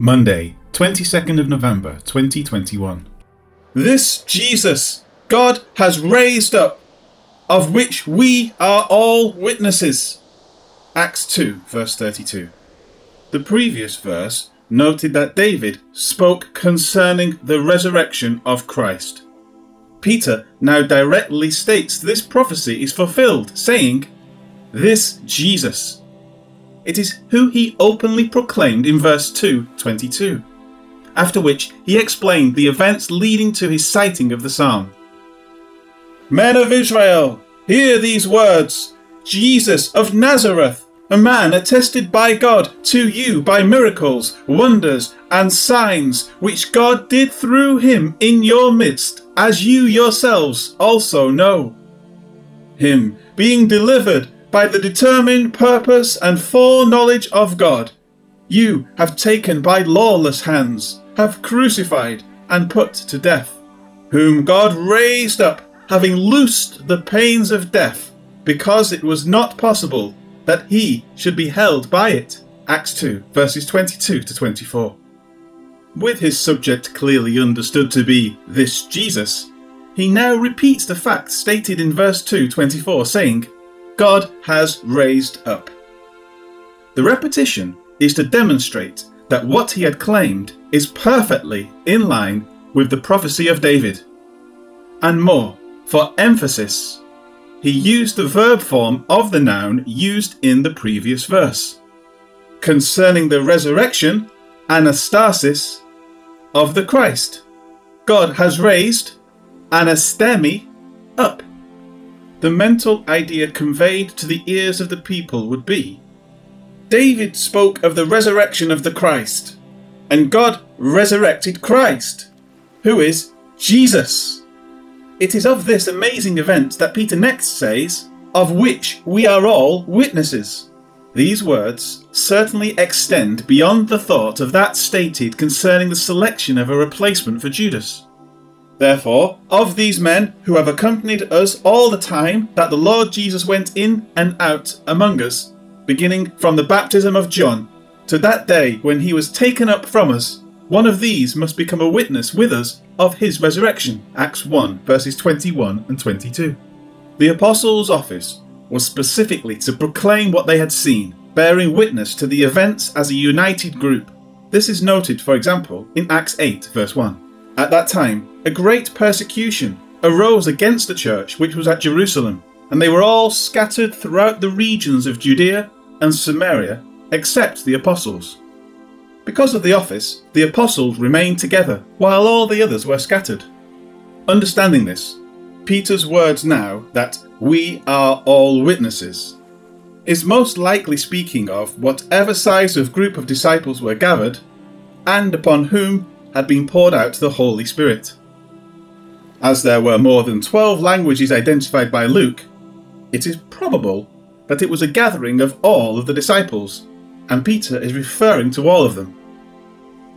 Monday, 22nd of November 2021. This Jesus God has raised up, of which we are all witnesses. Acts 2, verse 32. The previous verse noted that David spoke concerning the resurrection of Christ. Peter now directly states this prophecy is fulfilled, saying, This Jesus. It is who he openly proclaimed in verse 2 22, after which he explained the events leading to his citing of the psalm. Men of Israel, hear these words Jesus of Nazareth, a man attested by God to you by miracles, wonders, and signs which God did through him in your midst, as you yourselves also know. Him being delivered by the determined purpose and foreknowledge of God, you have taken by lawless hands, have crucified and put to death, whom God raised up, having loosed the pains of death, because it was not possible that he should be held by it. Acts 2, verses 22 to 24. With his subject clearly understood to be this Jesus, he now repeats the fact stated in verse 2:24 saying, God has raised up. The repetition is to demonstrate that what he had claimed is perfectly in line with the prophecy of David. And more, for emphasis, he used the verb form of the noun used in the previous verse. Concerning the resurrection, anastasis, of the Christ, God has raised anastemi. The mental idea conveyed to the ears of the people would be David spoke of the resurrection of the Christ, and God resurrected Christ, who is Jesus. It is of this amazing event that Peter next says, of which we are all witnesses. These words certainly extend beyond the thought of that stated concerning the selection of a replacement for Judas. Therefore, of these men who have accompanied us all the time that the Lord Jesus went in and out among us, beginning from the baptism of John to that day when he was taken up from us, one of these must become a witness with us of his resurrection. Acts 1, verses 21 and 22. The apostles' office was specifically to proclaim what they had seen, bearing witness to the events as a united group. This is noted, for example, in Acts 8, verse 1. At that time, a great persecution arose against the church which was at Jerusalem, and they were all scattered throughout the regions of Judea and Samaria, except the apostles. Because of the office, the apostles remained together, while all the others were scattered. Understanding this, Peter's words now that we are all witnesses is most likely speaking of whatever size of group of disciples were gathered and upon whom had been poured out to the Holy Spirit. As there were more than 12 languages identified by Luke, it is probable that it was a gathering of all of the disciples, and Peter is referring to all of them.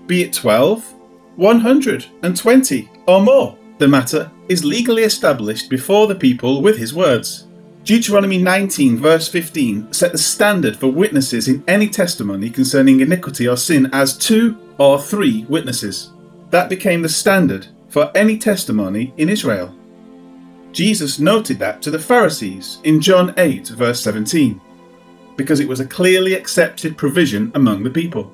Be it 12, 120, or more, the matter is legally established before the people with his words. Deuteronomy 19, verse 15, set the standard for witnesses in any testimony concerning iniquity or sin as two or three witnesses. That became the standard for any testimony in Israel. Jesus noted that to the Pharisees in John 8, verse 17, because it was a clearly accepted provision among the people.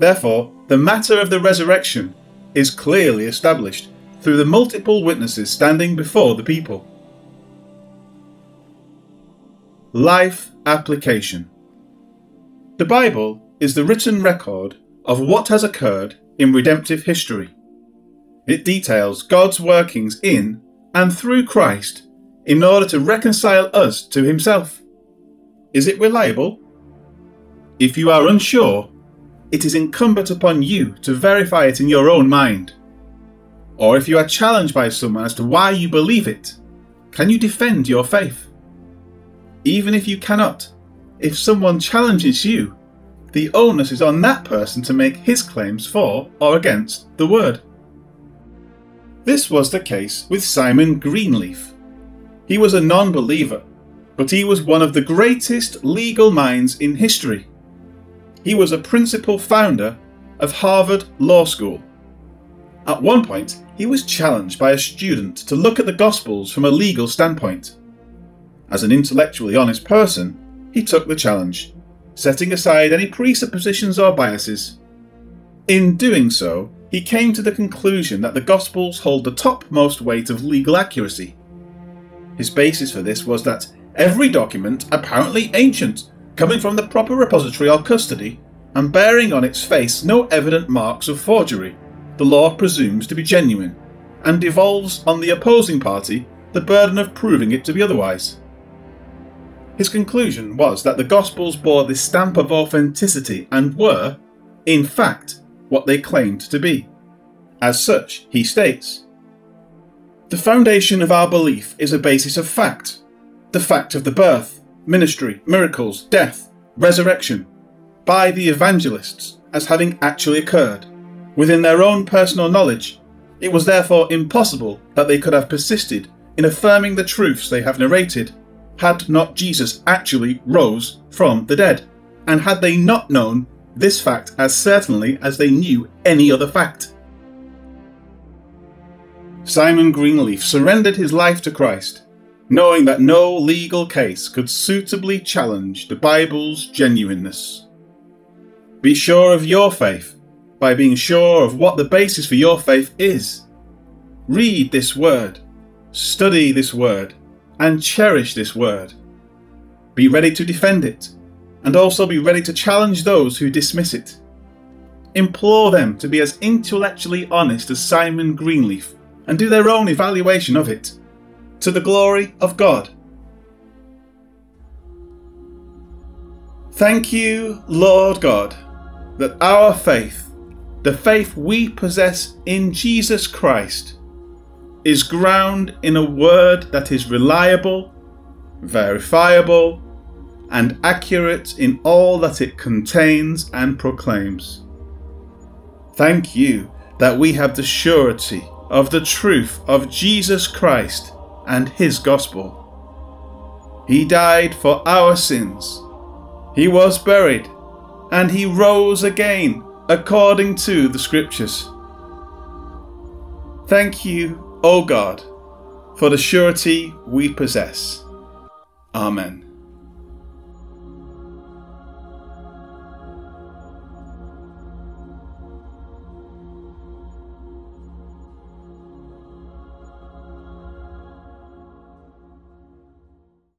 Therefore, the matter of the resurrection is clearly established through the multiple witnesses standing before the people. Life Application The Bible is the written record of what has occurred in redemptive history. It details God's workings in and through Christ in order to reconcile us to Himself. Is it reliable? If you are unsure, it is incumbent upon you to verify it in your own mind. Or if you are challenged by someone as to why you believe it, can you defend your faith? Even if you cannot, if someone challenges you, the onus is on that person to make his claims for or against the word. This was the case with Simon Greenleaf. He was a non believer, but he was one of the greatest legal minds in history. He was a principal founder of Harvard Law School. At one point, he was challenged by a student to look at the Gospels from a legal standpoint. As an intellectually honest person, he took the challenge, setting aside any presuppositions or biases. In doing so, he came to the conclusion that the Gospels hold the topmost weight of legal accuracy. His basis for this was that every document, apparently ancient, coming from the proper repository or custody, and bearing on its face no evident marks of forgery, the law presumes to be genuine, and devolves on the opposing party the burden of proving it to be otherwise. His conclusion was that the Gospels bore the stamp of authenticity and were, in fact, what they claimed to be. As such, he states The foundation of our belief is a basis of fact the fact of the birth, ministry, miracles, death, resurrection, by the evangelists as having actually occurred, within their own personal knowledge. It was therefore impossible that they could have persisted in affirming the truths they have narrated, had not Jesus actually rose from the dead, and had they not known this fact as certainly as they knew any other fact. Simon Greenleaf surrendered his life to Christ, knowing that no legal case could suitably challenge the Bible's genuineness. Be sure of your faith by being sure of what the basis for your faith is. Read this word, study this word, and cherish this word. Be ready to defend it and also be ready to challenge those who dismiss it. Implore them to be as intellectually honest as Simon Greenleaf and do their own evaluation of it, to the glory of God. Thank you, Lord God, that our faith, the faith we possess in Jesus Christ, is ground in a word that is reliable, verifiable, and accurate in all that it contains and proclaims. Thank you that we have the surety of the truth of Jesus Christ and His gospel. He died for our sins. He was buried, and He rose again according to the Scriptures. Thank you, O God, for the surety we possess. Amen.